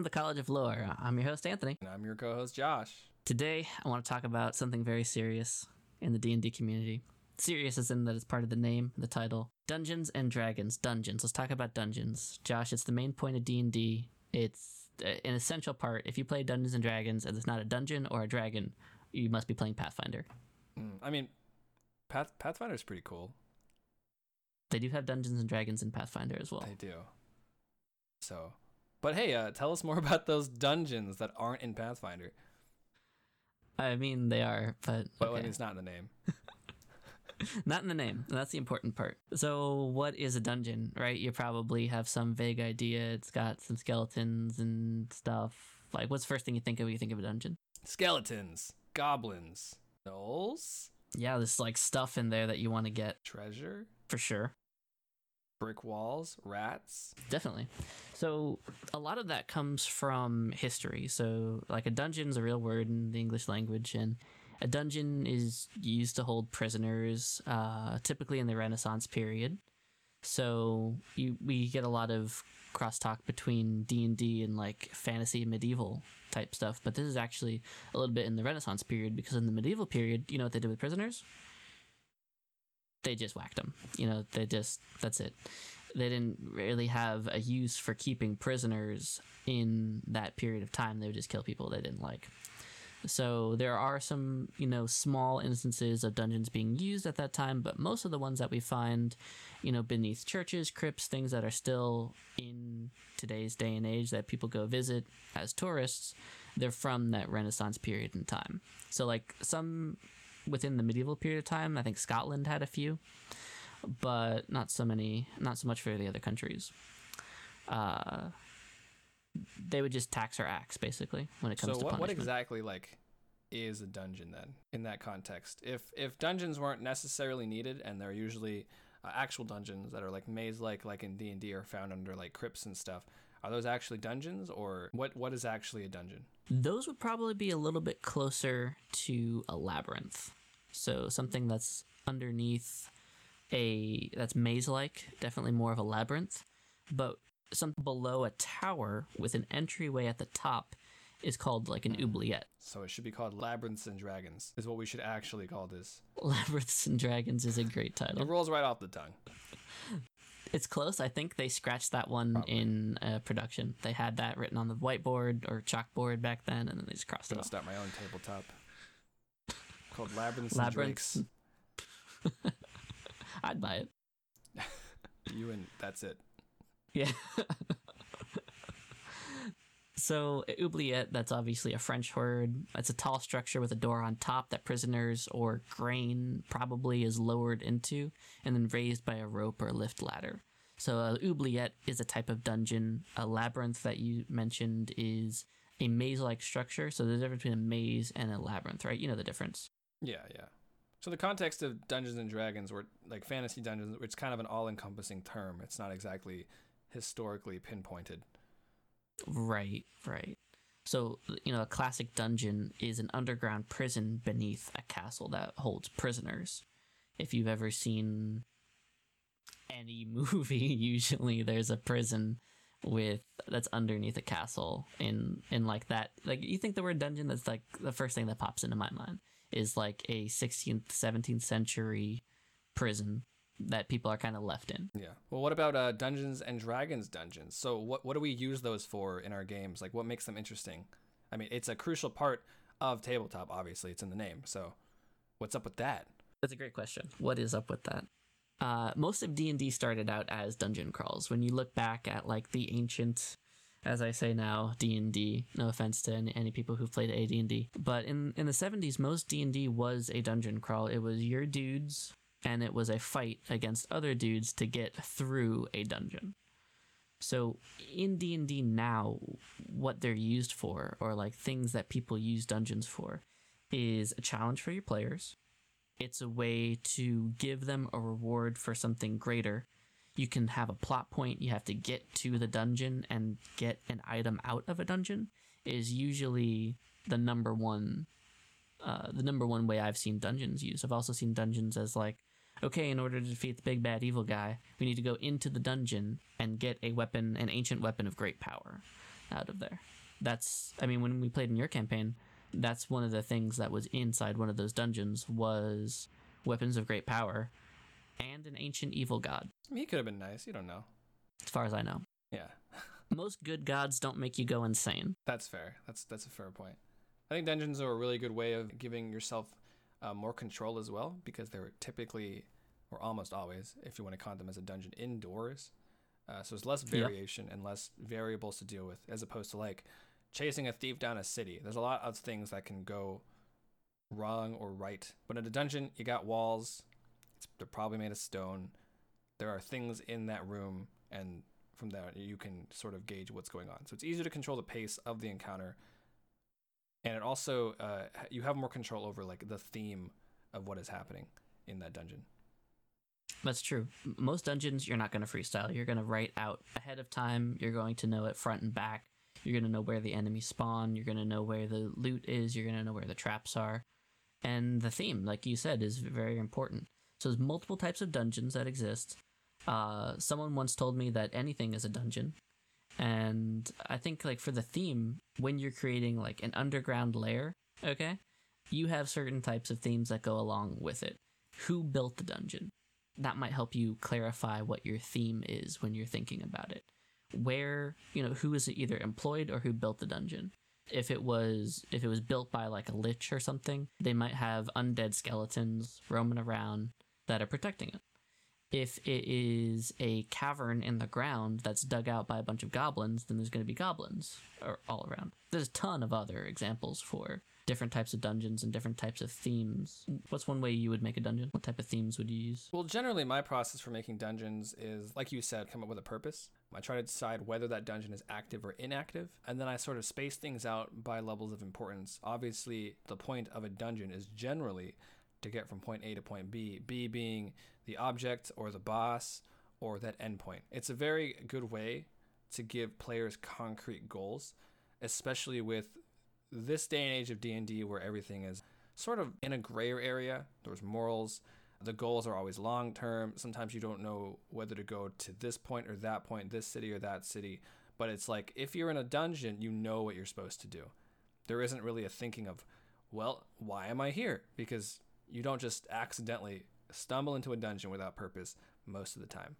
Welcome to the College of Lore. I'm your host Anthony. And I'm your co-host Josh. Today, I want to talk about something very serious in the D&D community. Serious as in that it's part of the name, the title. Dungeons and Dragons. Dungeons. Let's talk about dungeons. Josh, it's the main point of D&D. It's uh, an essential part. If you play Dungeons and Dragons and it's not a dungeon or a dragon, you must be playing Pathfinder. Mm, I mean, Path is pretty cool. They do have Dungeons and Dragons in Pathfinder as well. They do. So, but hey, uh, tell us more about those dungeons that aren't in Pathfinder. I mean, they are, but But okay. it's not in the name. not in the name. That's the important part. So, what is a dungeon, right? You probably have some vague idea. It's got some skeletons and stuff. Like, what's the first thing you think of when you think of a dungeon? Skeletons, goblins, gnolls, Yeah, there's like stuff in there that you want to get treasure, for sure. Brick walls, rats. Definitely. So, a lot of that comes from history. So, like, a dungeon is a real word in the English language, and a dungeon is used to hold prisoners, uh, typically in the Renaissance period. So, you we get a lot of crosstalk between D and D and like fantasy medieval type stuff, but this is actually a little bit in the Renaissance period because in the medieval period, you know what they did with prisoners? They just whacked them. You know, they just that's it they didn't really have a use for keeping prisoners in that period of time. They would just kill people they didn't like. So there are some, you know, small instances of dungeons being used at that time, but most of the ones that we find, you know, beneath churches, crypts, things that are still in today's day and age that people go visit as tourists, they're from that Renaissance period in time. So like some within the medieval period of time, I think Scotland had a few but not so many, not so much for the other countries. Uh, they would just tax our axe basically when it comes So to what, what punishment. exactly like is a dungeon then in that context? If if dungeons weren't necessarily needed and they're usually uh, actual dungeons that are like maze like like in D&D are found under like crypts and stuff, are those actually dungeons or what what is actually a dungeon? Those would probably be a little bit closer to a labyrinth. So something that's underneath a that's maze-like, definitely more of a labyrinth, but something below a tower with an entryway at the top is called like an oubliette. So it should be called Labyrinths and Dragons is what we should actually call this. Labyrinths and Dragons is a great title. It rolls right off the tongue. It's close. I think they scratched that one Probably. in uh, production. They had that written on the whiteboard or chalkboard back then, and then they just crossed it off. start my own tabletop called Labyrinths, Labyrinths. and I'd buy it. You and that's it. Yeah. so, oubliette, that's obviously a French word. It's a tall structure with a door on top that prisoners or grain probably is lowered into and then raised by a rope or lift ladder. So, a oubliette is a type of dungeon. A labyrinth that you mentioned is a maze like structure. So, there's a difference between a maze and a labyrinth, right? You know the difference. Yeah, yeah. So the context of Dungeons and Dragons, or like fantasy dungeons, it's kind of an all-encompassing term. It's not exactly historically pinpointed. Right, right. So, you know, a classic dungeon is an underground prison beneath a castle that holds prisoners. If you've ever seen any movie, usually there's a prison with that's underneath a castle in in like that like you think the word dungeon that's like the first thing that pops into my mind is like a 16th 17th century prison that people are kind of left in Yeah. Well, what about uh, Dungeons and Dragons dungeons? So what what do we use those for in our games? Like what makes them interesting? I mean, it's a crucial part of tabletop. Obviously, it's in the name. So what's up with that? That's a great question. What is up with that? Uh, most of D and D started out as dungeon crawls. When you look back at like the ancient, as I say now, D and D. No offense to any, any people who've played AD and D, but in in the seventies, most D and D was a dungeon crawl. It was your dudes, and it was a fight against other dudes to get through a dungeon. So in D and D now, what they're used for, or like things that people use dungeons for, is a challenge for your players it's a way to give them a reward for something greater. You can have a plot point, you have to get to the dungeon and get an item out of a dungeon is usually the number one uh, the number one way I've seen dungeons used. I've also seen dungeons as like, okay, in order to defeat the big bad evil guy, we need to go into the dungeon and get a weapon, an ancient weapon of great power out of there. That's I mean, when we played in your campaign, that's one of the things that was inside one of those dungeons was weapons of great power and an ancient evil god. He could have been nice. You don't know. As far as I know, Yeah, most good gods don't make you go insane. that's fair. That's that's a fair point. I think dungeons are a really good way of giving yourself uh, more control as well because they're typically, or almost always, if you want to count them as a dungeon, indoors. Uh, so there's less variation and less variables to deal with as opposed to like chasing a thief down a city. There's a lot of things that can go wrong or right. But in a dungeon, you got walls. It's, they're probably made of stone. There are things in that room, and from there you can sort of gauge what's going on. So it's easier to control the pace of the encounter, and it also uh, you have more control over like the theme of what is happening in that dungeon. That's true. Most dungeons, you're not going to freestyle. You're going to write out ahead of time. You're going to know it front and back. You're going to know where the enemies spawn. You're going to know where the loot is. You're going to know where the traps are. And the theme, like you said, is very important. So there's multiple types of dungeons that exist. Uh, someone once told me that anything is a dungeon. And I think, like, for the theme, when you're creating, like, an underground layer, okay, you have certain types of themes that go along with it. Who built the dungeon? that might help you clarify what your theme is when you're thinking about it. Where, you know, who is it either employed or who built the dungeon? If it was if it was built by like a lich or something, they might have undead skeletons roaming around that are protecting it. If it is a cavern in the ground that's dug out by a bunch of goblins, then there's going to be goblins all around. There's a ton of other examples for different types of dungeons and different types of themes. What's one way you would make a dungeon? What type of themes would you use? Well, generally, my process for making dungeons is, like you said, come up with a purpose. I try to decide whether that dungeon is active or inactive, and then I sort of space things out by levels of importance. Obviously, the point of a dungeon is generally to get from point A to point B, B being the object or the boss or that endpoint. It's a very good way to give players concrete goals, especially with this day and age of D&D where everything is sort of in a grayer area. There's morals. The goals are always long term. Sometimes you don't know whether to go to this point or that point, this city or that city. But it's like if you're in a dungeon, you know what you're supposed to do. There isn't really a thinking of, well, why am I here? Because you don't just accidentally stumble into a dungeon without purpose most of the time.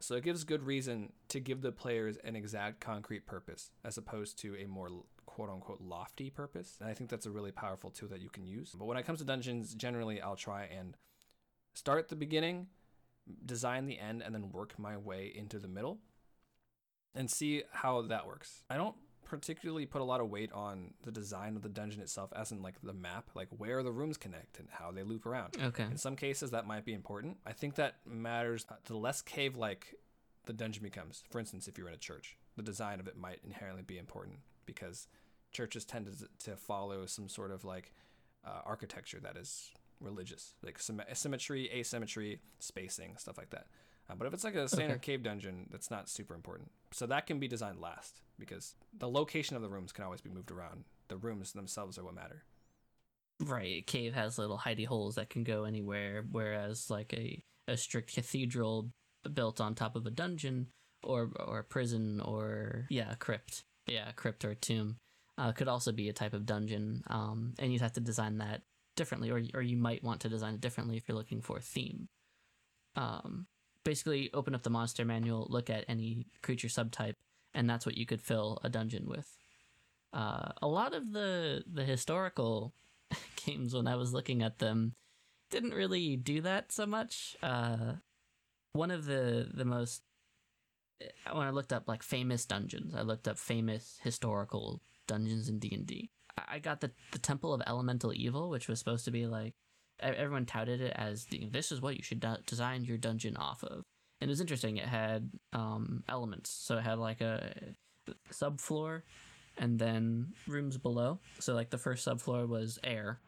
So it gives good reason to give the players an exact concrete purpose as opposed to a more quote unquote lofty purpose. And I think that's a really powerful tool that you can use. But when it comes to dungeons, generally I'll try and start at the beginning, design the end, and then work my way into the middle and see how that works. I don't particularly put a lot of weight on the design of the dungeon itself, as in like the map, like where the rooms connect and how they loop around. Okay. In some cases, that might be important. I think that matters uh, to the less cave like the dungeon becomes. For instance, if you're in a church, the design of it might inherently be important because churches tend to, to follow some sort of like uh, architecture that is religious, like sym- symmetry, asymmetry, spacing, stuff like that. Uh, but if it's like a standard Okay. cave dungeon, that's not super important. So that can be designed last because the location of the rooms can always be moved around. The rooms themselves are what matter. Right, a cave has little hidey holes that can go anywhere, whereas like a, a strict cathedral built on top of a dungeon or or a prison or yeah, a crypt, yeah, a crypt or a tomb, uh, could also be a type of dungeon. Um, and you'd have to design that differently, or or you might want to design it differently if you're looking for a theme. Um, basically, open up the monster manual, look at any creature subtype, and that's what you could fill a dungeon with. Uh, a lot of the the historical games when I was looking at them didn't really do that so much. Uh, one of the the most when I looked up like famous dungeons, I looked up famous historical dungeons in D and D. I got the the Temple of Elemental Evil, which was supposed to be like everyone touted it as the, this is what you should de- design your dungeon off of. And it was interesting. It had um, elements, so it had like a subfloor and then rooms below. So like the first subfloor was air,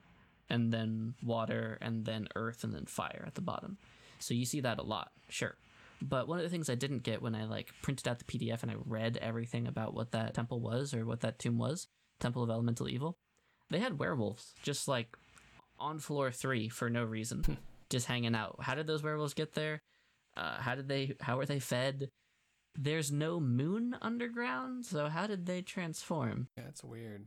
and then water, and then earth, and then fire at the bottom. So you see that a lot, sure. But one of the things I didn't get when I like printed out the PDF and I read everything about what that temple was or what that tomb was, Temple of Elemental Evil, they had werewolves just like on floor three for no reason, just hanging out. How did those werewolves get there? Uh, how did they? How were they fed? there's no moon underground, so how did they transform? Yeah, it's weird.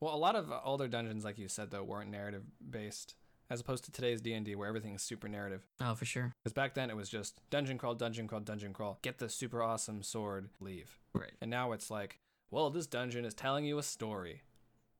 Well, a lot of older dungeons, like you said, though, weren't narrative based, as opposed to today's D and D, where everything is super narrative. Oh, for sure. Because back then it was just dungeon crawl, dungeon crawl, dungeon crawl, get the super awesome sword, leave. Right. And now it's like, well, this dungeon is telling you a story.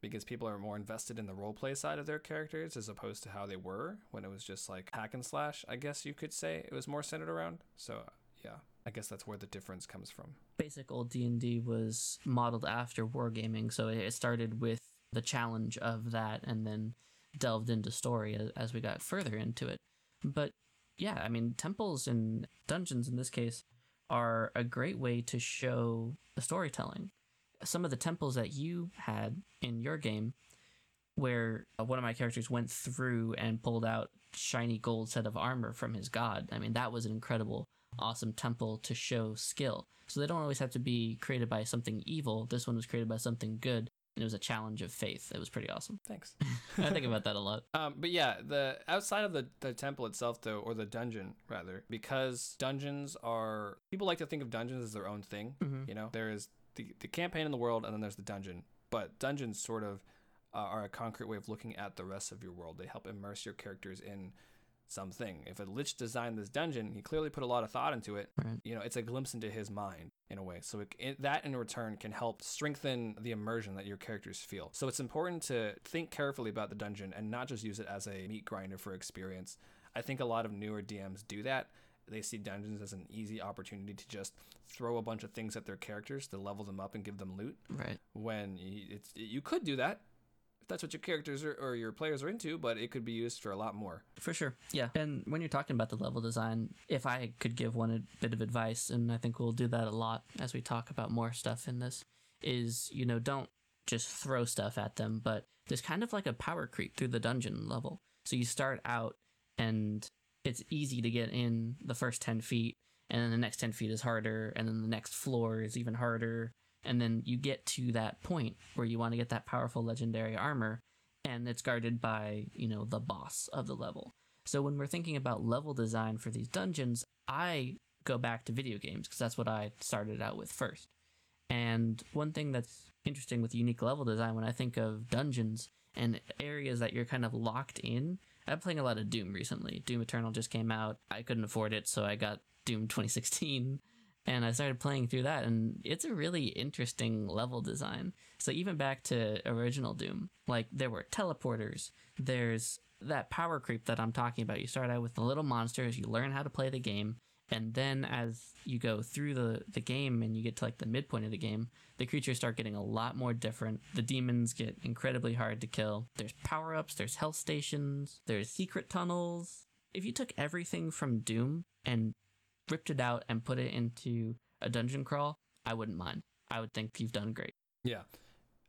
Because people are more invested in the roleplay side of their characters as opposed to how they were when it was just like hack and slash, I guess you could say. It was more centered around. So, yeah, I guess that's where the difference comes from. Basic old D&D was modeled after wargaming, so it started with the challenge of that and then delved into story as, we got further into it. But yeah, I mean, temples and dungeons in this case are a great way to show the storytelling. Some of the temples that you had in your game, where uh, one of my characters went through and pulled out shiny gold set of armor from his god. I mean, that was an incredible, awesome temple to show skill. So they don't always have to be created by something evil. This one was created by something good and it was a challenge of faith. It was pretty awesome. Thanks. I think about that a lot. Um, but yeah, the outside of the, the temple itself, though, or the dungeon rather, because dungeons are people like to think of dungeons as their own thing. Mhm. You know, there is the the campaign in the world, and then there's the dungeon. But dungeons sort of uh, are a concrete way of looking at the rest of your world. They help immerse your characters in something. If a lich designed this dungeon, he clearly put a lot of thought into it. Right. You know, it's a glimpse into his mind in a way. So it, it, that in return can help strengthen the immersion that your characters feel. So it's important to think carefully about the dungeon and not just use it as a meat grinder for experience. I think a lot of newer DMs do that. They see dungeons as an easy opportunity to just throw a bunch of things at their characters to level them up and give them loot. Right. When it's you could do that if that's what your characters are, or your players are into, but it could be used for a lot more. For sure. Yeah. And when you're talking about the level design, if I could give one a bit of advice, and I think we'll do that a lot as we talk about more stuff in this, is, you know, don't just throw stuff at them, but there's kind of like a power creep through the dungeon level. So you start out and it's easy to get in the first 10 feet, and then the next 10 feet is harder, and then the next floor is even harder. And then you get to that point where you want to get that powerful legendary armor, and it's guarded by, you know, the boss of the level. So when we're thinking about level design for these dungeons, I go back to video games because that's what I started out with first. And one thing that's interesting with unique level design when I think of dungeons and areas that you're kind of locked in, I've been playing a lot of Doom recently. Doom Eternal just came out. I couldn't afford it, so I got Doom 2016 and I started playing through that, and it's a really interesting level design. So even back to original Doom, like there were teleporters, there's that power creep that I'm talking about. You start out with the little monsters, you learn how to play the game, and then as you go through the the game and you get to like the midpoint of the game, the creatures start getting a lot more different. The demons get incredibly hard to kill. There's power ups, there's health stations, there's secret tunnels. If you took everything from Doom and ripped it out and put it into a dungeon crawl, I wouldn't mind. I would think you've done great. Yeah.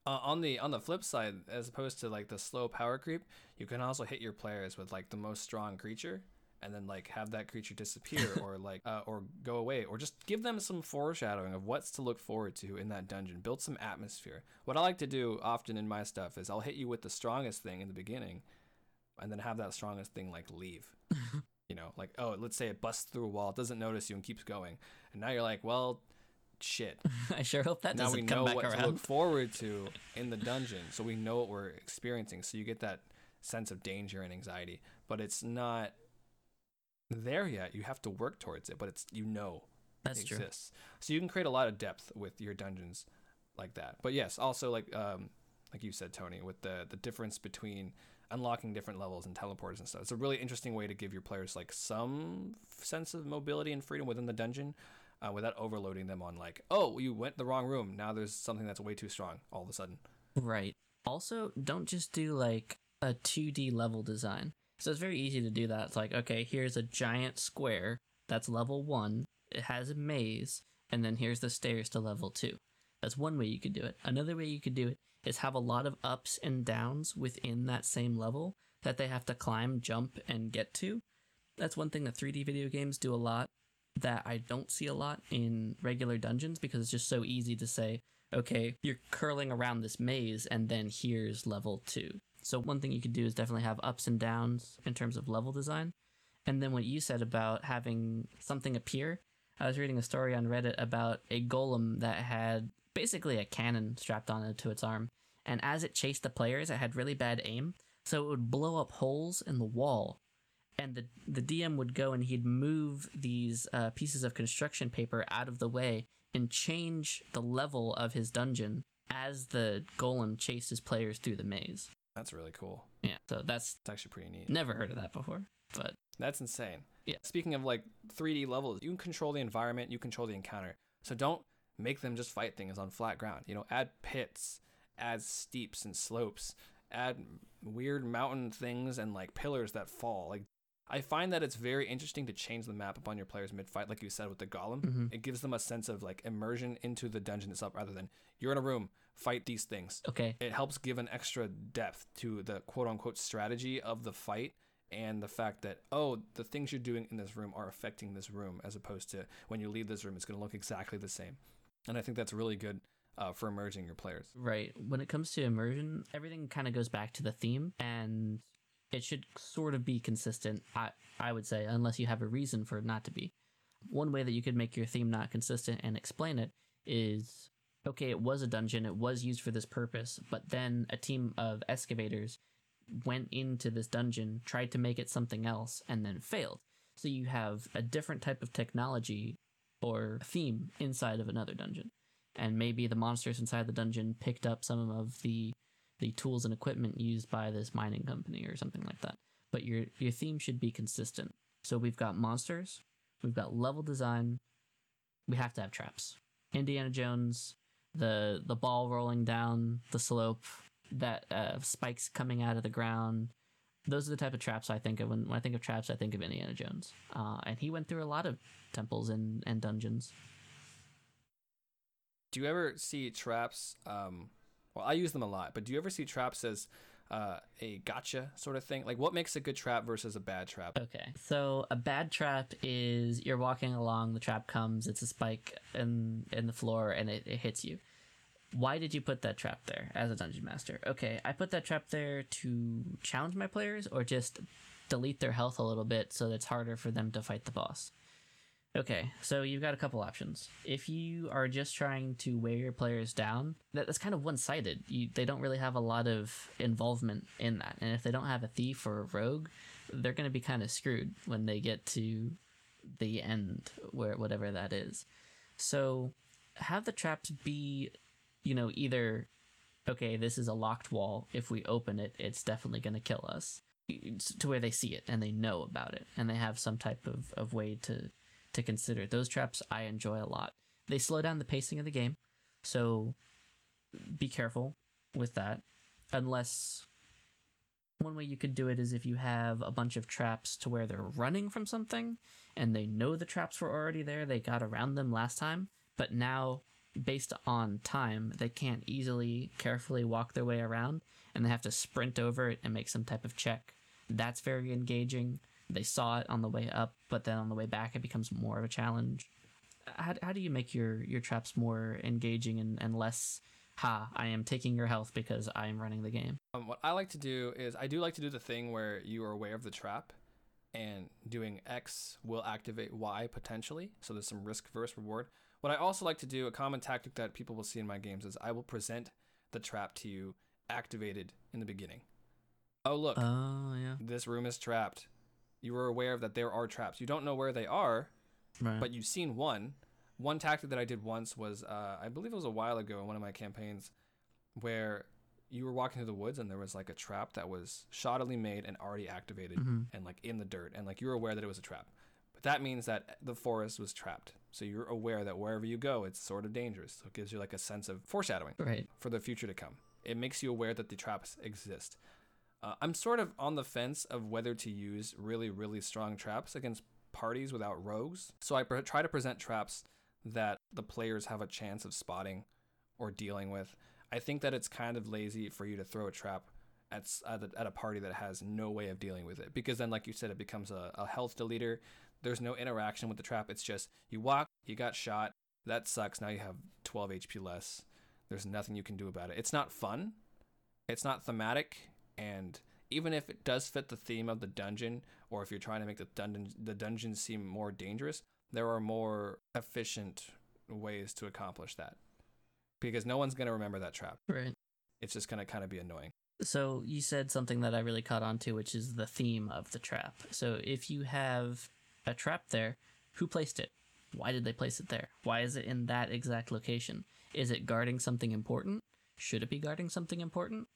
Uh, on the on the flip side, as opposed to like the slow power creep, you can also hit your players with like the most strong creature, and then like have that creature disappear or like uh, or go away, or just give them some foreshadowing of what's to look forward to in that dungeon. Build some atmosphere. What I like to do often in my stuff is I'll hit you with the strongest thing in the beginning, and then have that strongest thing like leave. you know, like oh, let's say it busts through a wall, it doesn't notice you, and keeps going, and now you're like, well, shit I sure hope that now we doesn't know come back what to look forward to in the dungeon so we know what we're experiencing so you get that sense of danger and anxiety but it's not there yet you have to work towards it but it's you know That's it true. exists so you can create a lot of depth with your dungeons like that but yes also like um like you said tony with the the difference between unlocking different levels and teleporters and stuff it's a really interesting way to give your players like some sense of mobility and freedom within the dungeon uh, without overloading them on like oh you went the wrong room now there's something that's way too strong all of a sudden Right. Also, don't just do like a 2D level design. So it's very easy to do that. It's like, okay, here's a giant square that's level one, it has a maze, and then here's the stairs to level two. That's one way you could do it. Another way you could do it is have a lot of ups and downs within that same level that they have to climb, jump, and get to. That's one thing that 3D video games do a lot that I don't see a lot in regular dungeons because it's just so easy to say, okay, you're curling around this maze and then here's level two. So one thing you could do is definitely have ups and downs in terms of level design. And then what you said about having something appear, I was reading a story on Reddit about a golem that had basically a cannon strapped on it to its arm, and as it chased the players, it had really bad aim, so it would blow up holes in the wall. And the the DM would go and he'd move these uh, pieces of construction paper out of the way and change the level of his dungeon as the golem chased his players through the maze. That's really cool. Yeah, so that's It's actually pretty neat. never heard of that before, but That's insane. Yeah. Speaking of like 3D levels, you can control the environment, you control the encounter. So don't make them just fight things on flat ground. You know, add pits, add steeps and slopes, add weird mountain things and like pillars that fall. Like I find that it's very interesting to change the map upon your players mid fight, like you said with the golem. Mhm. It gives them a sense of like immersion into the dungeon itself rather than you're in a room, fight these things okay. it helps give an extra depth to the quote unquote strategy of the fight and the fact that oh the things you're doing in this room are affecting this room as opposed to when you leave this room it's going to look exactly the same and i think that's really good uh, for emerging your players Right. When it comes to immersion, everything kind of goes back to the theme and it should sort of be consistent, I, I would say, unless you have a reason for it not to be. One way that you could make your theme not consistent and explain it is okay, it was a dungeon, it was used for this purpose, but then a team of excavators went into this dungeon, tried to make it something else, and then failed. So you have a different type of technology or theme inside of another dungeon and maybe the monsters inside the dungeon picked up some of the the tools and equipment used by this mining company or something like that. But your your theme should be consistent. So we've got monsters, we've got level design, we have to have traps. Indiana Jones, the the ball rolling down the slope, that uh, spikes coming out of the ground. Those are the type of traps I think of when, when I think of traps. I think of Indiana Jones, uh, and he went through a lot of temples and, and dungeons. do you ever see traps um well i use them a lot but do you ever see traps as uh, a gotcha sort of thing like what makes a good trap versus a bad trap Okay. So a bad trap is you're walking along, the trap comes, it's a spike in in the floor and it, it hits you. Why did you put that trap there as a dungeon master? Okay, I put that trap there to challenge my players or just delete their health a little bit so that it's harder for them to fight the boss. Okay, so you've got a couple options. If you are just trying to wear your players down, that, that's kind of one sided. They don't really have a lot of involvement in that. And if they don't have a thief or a rogue, they're going to be kind of screwed when they get to the end, where whatever that is. So have the traps be, you know, either, okay, this is a locked wall. If we open it, it's definitely going to kill us. To where they see it and they know about it and they have some type of, of way to to consider. Those traps I enjoy a lot. They slow down the pacing of the game, so be careful with that. Unless one way you could do it is if you have a bunch of traps to where they're running from something and they know the traps were already there, they got around them last time, but now based on time, they can't easily carefully walk their way around and they have to sprint over it and make some type of check. That's very engaging. They saw it on the way up, but then on the way back, it becomes more of a challenge. How, how do you make your, your traps more engaging and, and less, ha, I am taking your health because I am running the game? Um, what I like to do is I do like to do the thing where you are aware of the trap, and doing X will activate Y potentially. So there's some risk versus reward. What I also like to do, a common tactic that people will see in my games, is I will present the trap to you activated in the beginning. Oh look, Oh, yeah. this room is trapped. You were aware that there are traps. You don't know where they are, Right. but you've seen one. One tactic that I did once was, uh, I believe it was a while ago in one of my campaigns, where you were walking through the woods and there was like a trap that was shoddily made and already activated Mhm. and like in the dirt, and like you were aware that it was a trap. But that means that the forest was trapped. So you're aware that wherever you go, it's sort of dangerous. So it gives you like a sense of foreshadowing Right. for the future to come. It makes you aware that the traps exist. Uh, I'm sort of on the fence of whether to use really, really strong traps against parties without rogues. So I try to present traps that the players have a chance of spotting or dealing with. I think that it's kind of lazy for you to throw a trap at, at, a, at a party that has no way of dealing with it because then, like you said, it becomes a, a health deleter. There's no interaction with the trap. It's just you walk, you got shot. That sucks. Now you have 12 HP less. There's nothing you can do about it. It's not fun. It's not thematic, and even if it does fit the theme of the dungeon, or if you're trying to make the dungeon the dungeon seem more dangerous, there are more efficient ways to accomplish that because no one's going to remember that trap. Right. It's just going to kind of be annoying. So you said something that I really caught on to, which is the theme of the trap. So if you have a trap there, who placed it? Why did they place it there? Why is it in that exact location? Is it guarding something important? Should it be guarding something important?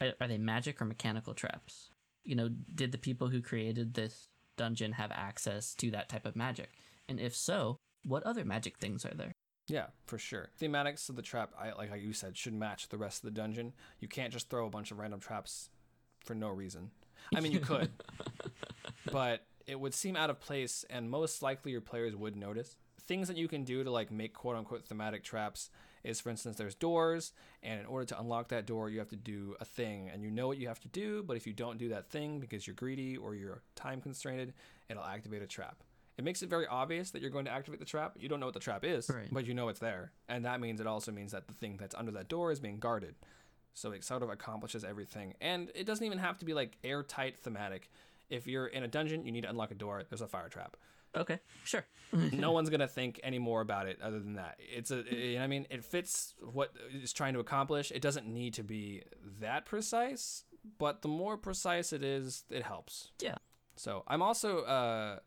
Are, they magic or mechanical traps? You know, did the people who created this dungeon have access to that type of magic? And if so, what other magic things are there? Yeah, for sure. Thematics of the trap, I like you said, should match the rest of the dungeon. You can't just throw a bunch of random traps for no reason. I mean, you could, but it would seem out of place, and most likely your players would notice. Things that you can do to like make quote unquote thematic traps is, for instance, there's doors, and in order to unlock that door, you have to do a thing, and you know what you have to do, but if you don't do that thing because you're greedy or you're time constrained, it'll activate a trap. It makes it very obvious that you're going to activate the trap. You don't know what the trap is, Right. but you know it's there. And that means it also means that the thing that's under that door is being guarded. So it sort of accomplishes everything. And it doesn't even have to be like airtight thematic. If you're in a dungeon, you need to unlock a door, there's a fire trap. Okay, sure. no one's going to think any more about it other than that. It's a, you know I mean? It fits what it's trying to accomplish. It doesn't need to be that precise, but the more precise it is, it helps. Yeah. So I'm also uh,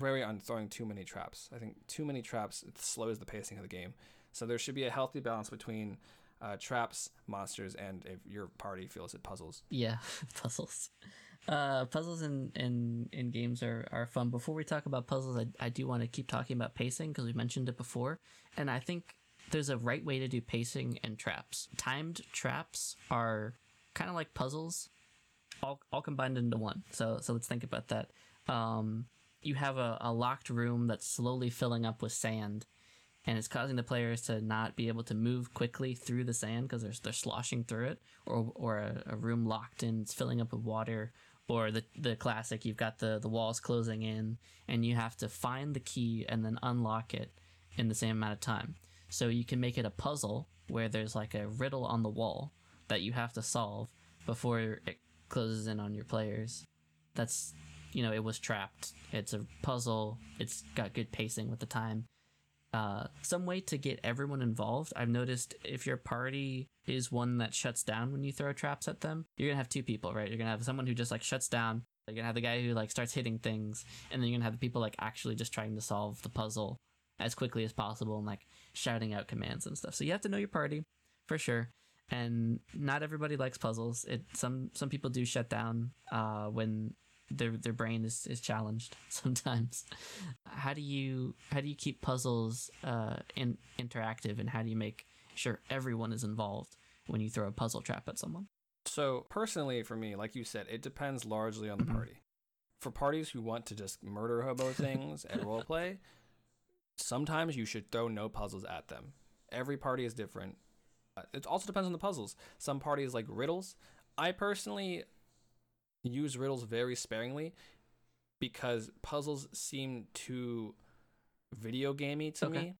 wary on throwing too many traps. I think too many traps slows the pacing of the game. So there should be a healthy balance between uh, traps, monsters, and if your party feels it puzzles. Yeah, puzzles. Uh, puzzles in, in, in games are, are fun. Before we talk about puzzles, I, I do want to keep talking about pacing because we mentioned it before. And I think there's a right way to do pacing and traps. Timed traps are kind of like puzzles, all, all combined into one. So, so let's think about that. Um, you have a, a locked room that's slowly filling up with sand and it's causing the players to not be able to move quickly through the sand because they're, they're sloshing through it or, or a, a room locked in it's filling up with water or the, the classic you've got the, the walls closing in and you have to find the key and then unlock it in the same amount of time. So you can make it a puzzle where there's like a riddle on the wall that you have to solve before it closes in on your players. That's you know it was trapped. It's a puzzle. It's got good pacing with the time uh, some way to get everyone involved. I've noticed if your party is one that shuts down when you throw traps at them, you're gonna have two people, right? You're gonna have someone who just like shuts down. You're gonna have the guy who like starts hitting things, and then you're gonna have the people like actually just trying to solve the puzzle as quickly as possible and like shouting out commands and stuff. So you have to know your party for sure. And not everybody likes puzzles. It some some people do shut down uh, when their their brain is, is challenged sometimes. How do you how do you keep puzzles uh, in, interactive, and how do you make sure everyone is involved when you throw a puzzle trap at someone? So personally, for me, like you said, it depends largely on the Mhm. party. For parties who want to just murder hobo things and roleplay, sometimes you should throw no puzzles at them. Every party is different. Uh, It also depends on the puzzles. Some parties like riddles. I personally use riddles very sparingly because puzzles seem too video gamey to Okay. me.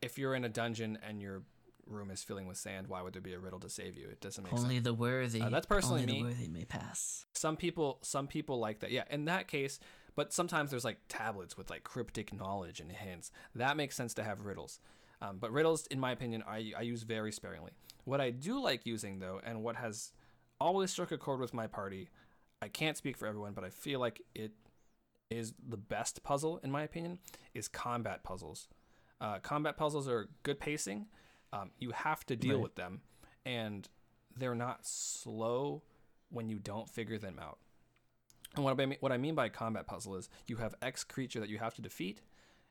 If you're in a dungeon and your room is filling with sand, why would there be a riddle to save you? It doesn't make sense Only the worthy. Uh, that's personally only me. the worthy may pass. some people some people like that yeah in that case but sometimes there's like tablets with like cryptic knowledge and hints that makes sense to have riddles um, but riddles in my opinion I, I use very sparingly what i do like using though and what has always struck a chord with my party i can't speak for everyone but i feel like it is the best puzzle in my opinion is combat puzzles uh, combat puzzles are good pacing um, you have to deal Right. with them and they're not slow when you don't figure them out. And what I mean, what I mean by combat puzzle is you have X creature that you have to defeat,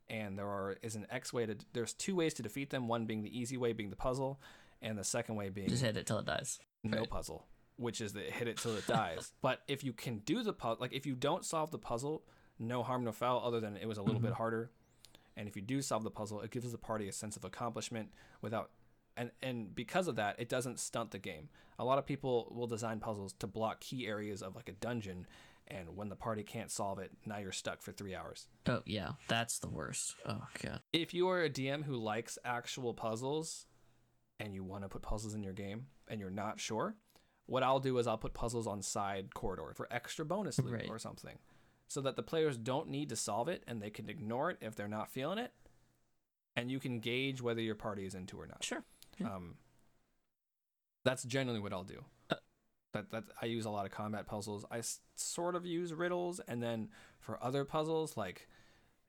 and there are is an X way to there's two ways to defeat them. One being the easy way, being the puzzle, and the second way being Just hit it till it dies. no right. puzzle, which is that hit it till it dies. but if you can do the puzzle, like if you don't solve the puzzle, no harm, no foul, other than it was a little bit Mhm. harder. And if you do solve the puzzle, it gives the party a sense of accomplishment without, and and because of that, it doesn't stunt the game. A lot of people will design puzzles to block key areas of like a dungeon, and when the party can't solve it, now you're stuck for three hours. Oh yeah, that's the worst. Oh god. If you are a DM who likes actual puzzles and you want to put puzzles in your game and you're not sure, what I'll do is I'll put puzzles on side corridor for extra bonus loot Right. or something. so that the players don't need to solve it and they can ignore it if they're not feeling it. And you can gauge whether your party is into or not. Sure. Yeah. Um, that's generally what I'll do. Uh, that that I use a lot of combat puzzles. I s- sort of use riddles, and then for other puzzles, like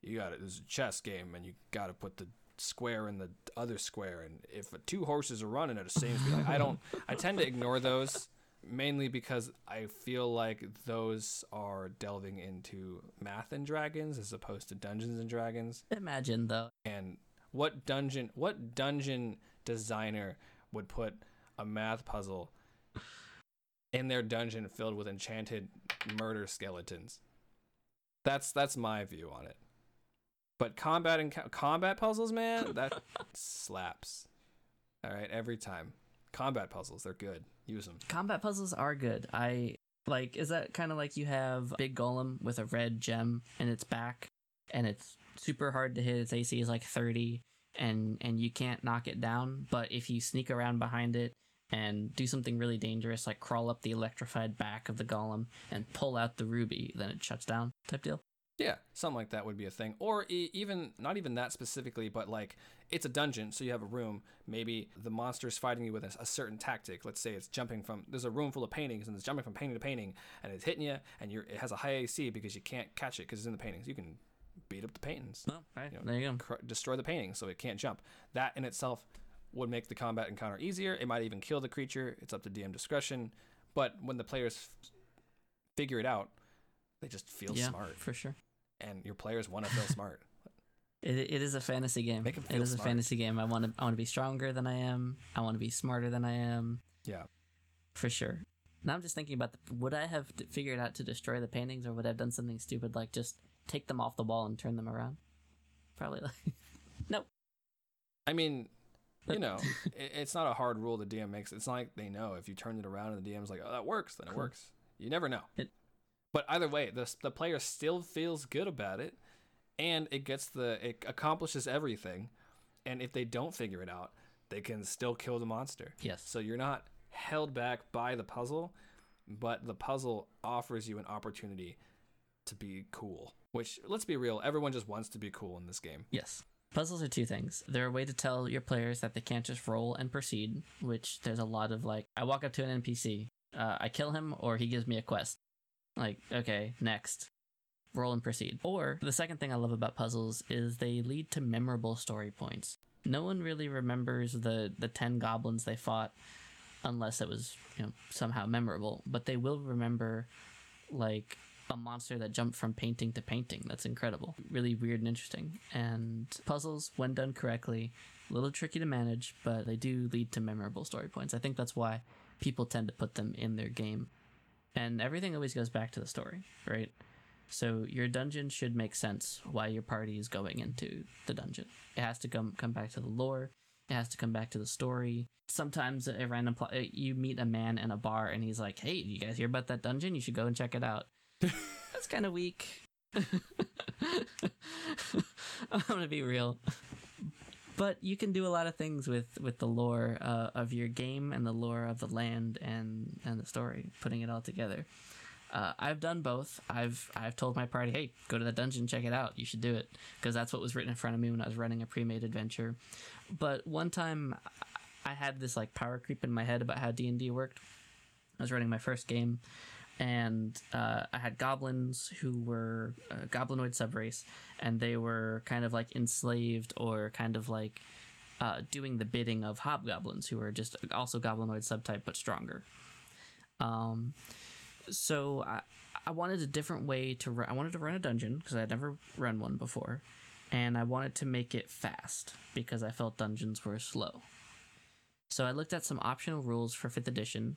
you got it. There's a chess game, and you got to put the square in the other square, and if two horses are running at the same speed, like, I don't. I tend to ignore those mainly because I feel like those are delving into math and dragons as opposed to Dungeons and Dragons Imagine though. and what dungeon what dungeon designer would put a math puzzle in their dungeon filled with enchanted murder skeletons that's that's my view on it but combat and combat puzzles man that slaps all right every time combat puzzles they're good use them Combat puzzles are good. I like. Is that kind of like you have big golem with a red gem in its back, and it's super hard to hit. Its AC is like thirty, and and you can't knock it down. But if you sneak around behind it and do something really dangerous, like crawl up the electrified back of the golem and pull out the ruby, then it shuts down. Type deal. Yeah, something like that would be a thing. Or e- even not even that specifically, but like it's a dungeon, so you have a room. Maybe the monster's fighting you with a, a certain tactic. Let's say it's jumping from there's a room full of paintings and it's jumping from painting to painting, and it's hitting you, and you're it has a high AC because you can't catch it because it's in the paintings. You can beat up the paintings, Oh, right. You know, there you go. cr- destroy the painting so it can't jump. That in itself would make the combat encounter easier. It might even kill the creature. It's up to DM discretion. But when the players f- figure it out, they just feel yeah, smart for sure. And your players want to feel smart. It, it is a fantasy game. Make 'em it feel is a fantasy game. I want to I want to be stronger than I am. I want to be smarter than I am. Yeah. for sure. Now I'm just thinking about the, would I have figured out to destroy the paintings, or would I have done something stupid like just take them off the wall and turn them around? Probably like nope. I mean, you know, it, it's not a hard rule the DM makes. It's not like they know if you turn it around and the DM's like, oh, that works, then it Cool. works. You never know. It- but either way, the the player still feels good about it, and it gets the it accomplishes everything. And if they don't figure it out, they can still kill the monster. yes, So you're not held back by the puzzle, but the puzzle offers you an opportunity to be cool. Which, let's be real, everyone just wants to be cool in this game. yes. Puzzles are two things. They're a way to tell your players that they can't just roll and proceed. Which there's a lot of like, I walk up to an NPC, uh, I kill him, or he gives me a quest. Like, okay, next. Roll and proceed. Or the second thing I love about puzzles is they lead to memorable story points. No one really remembers the the ten goblins they fought unless it was you know somehow memorable. But they will remember like a monster that jumped from painting to painting. That's incredible. Really weird and interesting. And puzzles, when done correctly, a little tricky to manage, but they do lead to memorable story points. I think that's why people tend to put them in their game. And everything always goes back to the story, right? So your dungeon should make sense why your party is going into the dungeon. It has to come come back to the lore. It has to come back to the story. Sometimes a random pl- uh, you meet a man in a bar and he's like, "Hey, you guys hear about that dungeon? You should go and check it out." That's kind of weak. I'm gonna be real, but you can do a lot of things with with the lore uh, of your game and the lore of the land and and the story, putting it all together. Uh, I've done both. I've I've told my party, hey, go to the dungeon, check it out. You should do it because that's what was written in front of me when I was running a pre-made adventure. But one time, I had this like power creep in my head about how D and D worked. I was running my first game, and uh, I had goblins who were a goblinoid subrace, and they were kind of like enslaved or kind of like uh, doing the bidding of hobgoblins, who were just also goblinoid subtype but stronger. Um, so I, I wanted a different way to run. I wanted to run a dungeon because I had never run one before, and I wanted to make it fast because I felt dungeons were slow. So I looked at some optional rules for fifth edition,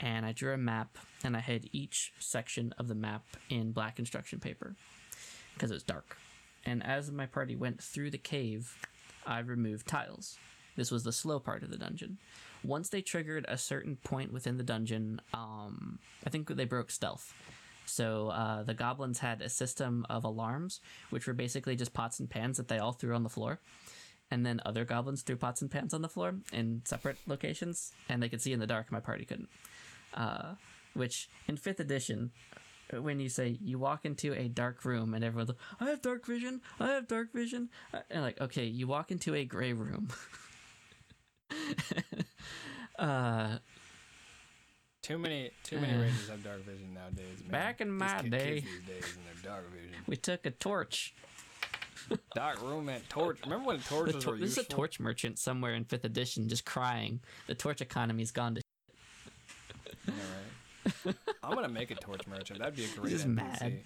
and I drew a map, and I had each section of the map in black construction paper because it was dark. And as my party went through the cave, I removed tiles. This was the slow part of the dungeon. Once they triggered a certain point within the dungeon, um, I think they broke stealth. So uh, the goblins had a system of alarms, which were basically just pots and pans that they all threw on the floor. And then other goblins threw pots and pans on the floor in separate locations, and they could see in the dark. My party couldn't. Uh, which in fifth edition, when you say you walk into a dark room and everyone's like, I have dark vision, I have dark vision. Uh, And like, okay, you walk into a gray room. uh, Too many too many Uh, rangers have dark vision nowadays. Man. Back in my day. kids days and their dark vision. we took a torch. Dark room and torch. Remember when The torches tor- were useful? a torch merchant somewhere in fifth edition just crying. The torch economy's gone to. I'm gonna make a torch merchant. That'd be a great just NPC. mad.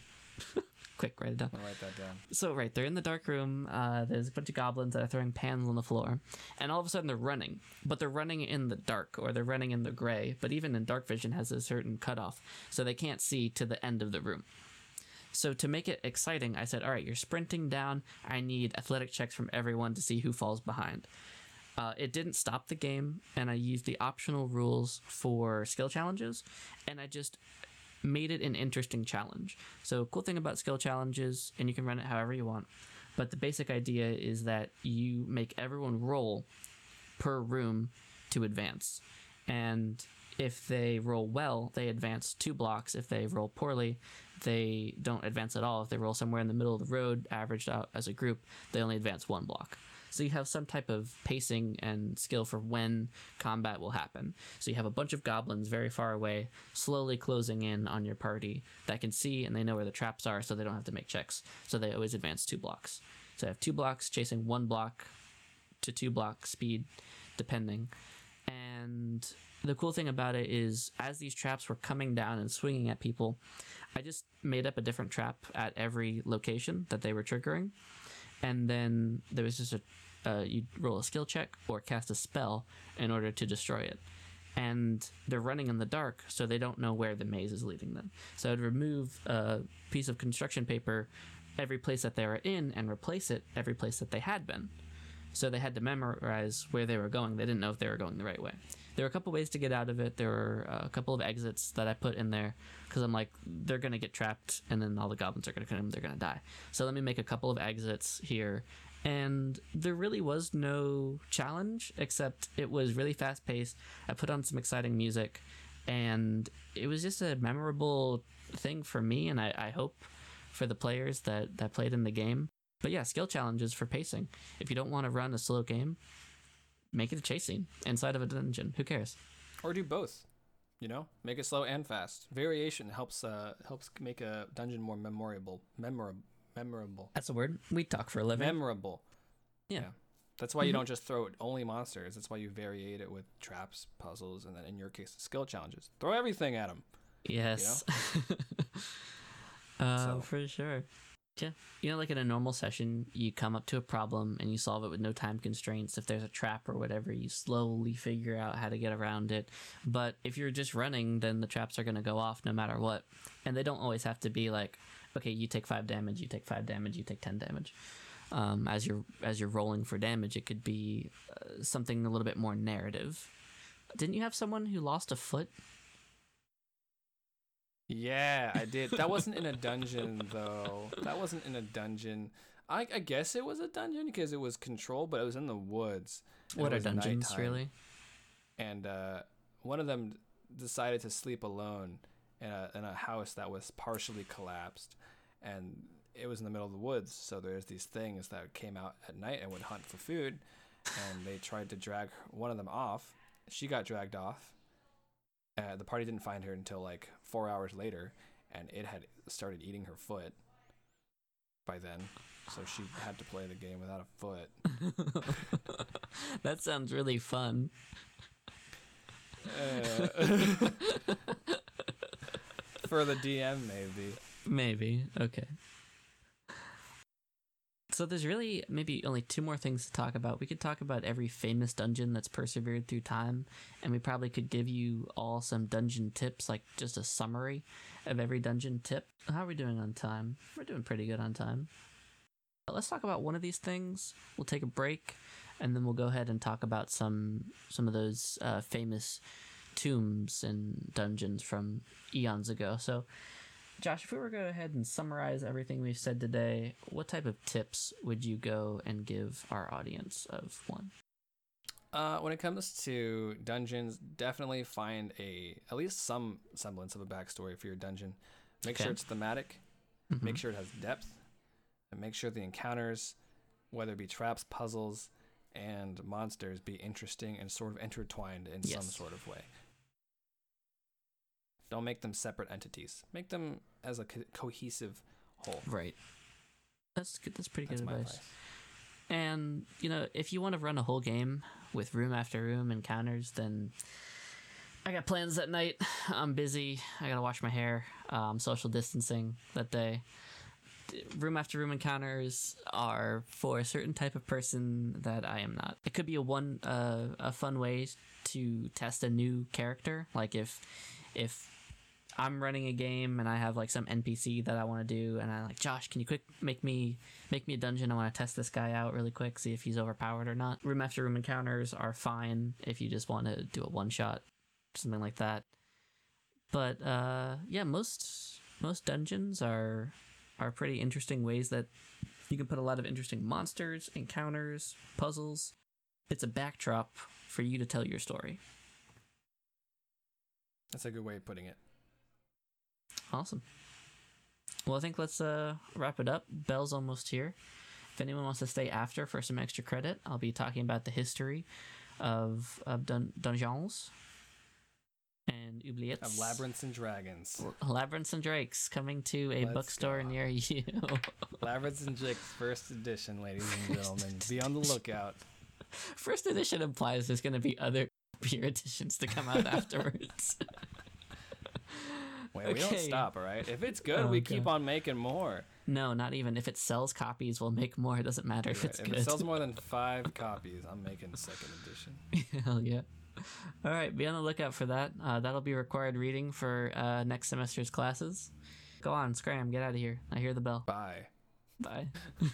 quick, write it down. I'm gonna write that down. So right, they're in the dark room. Uh, there's a bunch of goblins that are throwing pans on the floor, and all of a sudden they're running, but they're running in the dark or they're running in the gray. But even in dark vision has a certain cutoff, so they can't see to the end of the room. So to make it exciting, I said, "All right, you're sprinting down. I need athletic checks from everyone to see who falls behind." Uh, it didn't stop the game, and I used the optional rules for skill challenges, and I just made it an interesting challenge. So, cool thing about skill challenges, and you can run it however you want, but the basic idea is that you make everyone roll per room to advance. And if they roll well, they advance two blocks. If they roll poorly, they don't advance at all. If they roll somewhere in the middle of the road, averaged out as a group, they only advance one block. So you have some type of pacing and skill for when combat will happen. So you have a bunch of goblins very far away, slowly closing in on your party that can see and they know where the traps are, so they don't have to make checks. So they always advance two blocks. So I have two blocks chasing one block to two block speed, depending. And the cool thing about it is, as these traps were coming down and swinging at people, I just made up a different trap at every location that they were triggering. And then there was just a, uh, you roll a skill check or cast a spell in order to destroy it. And they're running in the dark, so they don't know where the maze is leading them. So I'd remove a piece of construction paper every place that they were in and replace it every place that they had been. So they had to memorize where they were going. They didn't know if they were going the right way. There were a couple ways to get out of it. There were uh, a couple of exits that I put in there because I'm like, they're gonna get trapped, and then all the goblins are gonna come. They're gonna die. So let me make a couple of exits here. And there really was no challenge except it was really fast paced. I put on some exciting music, and it was just a memorable thing for me, and I, I hope for the players that that played in the game. But yeah, skill challenges for pacing. If you don't want to run a slow game, make it a chase scene inside of a dungeon. Who cares? Or do both. You know, make it slow and fast. Variation helps uh helps make a dungeon more memorable. Memorable. Memorable. That's a word. We talk for a living. Memorable. Yeah. That's why you Mhm. don't just throw only monsters. That's why you variate it with traps, puzzles, and then in your case, skill challenges. Throw everything at them. yes. uh, So- For sure. Yeah. You know, like in a normal session, you come up to a problem and you solve it with no time constraints. If there's a trap or whatever, you slowly figure out how to get around it. But if you're just running, then the traps are going to go off no matter what. And they don't always have to be like, okay, you take five damage, you take five damage, you take 10 damage. Um, as you're as you're rolling for damage, it could be uh, something a little bit more narrative. Didn't you have someone who lost a foot? Yeah, I did. That wasn't in a dungeon though. That wasn't in a dungeon. I, I guess it was a dungeon because it was controlled, but it was in the woods. What are dungeons nighttime. really? And uh, one of them decided to sleep alone in a in a house that was partially collapsed, and it was in the middle of the woods. So there's these things that came out at night and would hunt for food, and they tried to drag one of them off. She got dragged off. Uh, the party didn't find her until like four hours later, and it had started eating her foot by then. So she had to play the game without a foot. that sounds really fun. Uh, for the DM, maybe. Maybe. Okay. So there's really maybe only two more things to talk about. We could talk about every famous dungeon that's persevered through time, and we probably could give you all some dungeon tips, like just a summary of every dungeon tip. How are we doing on time? We're doing pretty good on time. But let's talk about one of these things. We'll take a break, and then we'll go ahead and talk about some some of those uh, famous tombs and dungeons from eons ago. So Josh, if we were to go ahead and summarize everything we've said today, what type of tips would you go and give our audience of one? Uh, when it comes to dungeons, definitely find a at least some semblance of a backstory for your dungeon. Make Okay. sure it's thematic. Mhm. Make sure it has depth. And make sure the encounters, whether it be traps, puzzles, and monsters, be interesting and sort of intertwined in some sort of way. Don't make them separate entities. Make them as a co- cohesive whole. Right. That's good. That's pretty That's good advice. advice. And you know, if you want to run a whole game with room after room encounters, then I got plans that night. I'm busy. I gotta wash my hair. Um, social distancing that day. Room after room encounters are for a certain type of person that I am not. It could be a one uh, a fun way to test a new character. Like if if I'm running a game and I have like some NPC that I want to do, and I'm like Josh, can you quick make me make me a dungeon? I want to test this guy out really quick, see if he's overpowered or not. Room after room encounters are fine if you just want to do a one shot, something like that. But uh, yeah, most most dungeons are are pretty interesting ways that you can put a lot of interesting monsters, encounters, puzzles. It's a backdrop for you to tell your story. That's a good way of putting it. Awesome. Well, I think let's uh, wrap it up. Bell's almost here. If anyone wants to stay after for some extra credit, I'll be talking about the history of of dun- dungeons and oubliettes. Of labyrinths and dragons. Labyrinths and Drakes coming to a Let's bookstore near you. Labyrinths and Drakes first edition, ladies and gentlemen. Be on the lookout. First edition implies there's going to be other beer editions to come out afterwards. Wait, we don't stop, all right? If it's good, Oh, we keep on making more. no, not even. If it sells copies, we'll make more. It doesn't matter if Right, it's If good. it sells more than five copies, I'm making a second edition. Hell yeah. All right, be on the lookout for that. Uh, that'll be required reading for uh, next semester's classes. Go on, scram, get out of here. I hear the bell. Bye. Bye.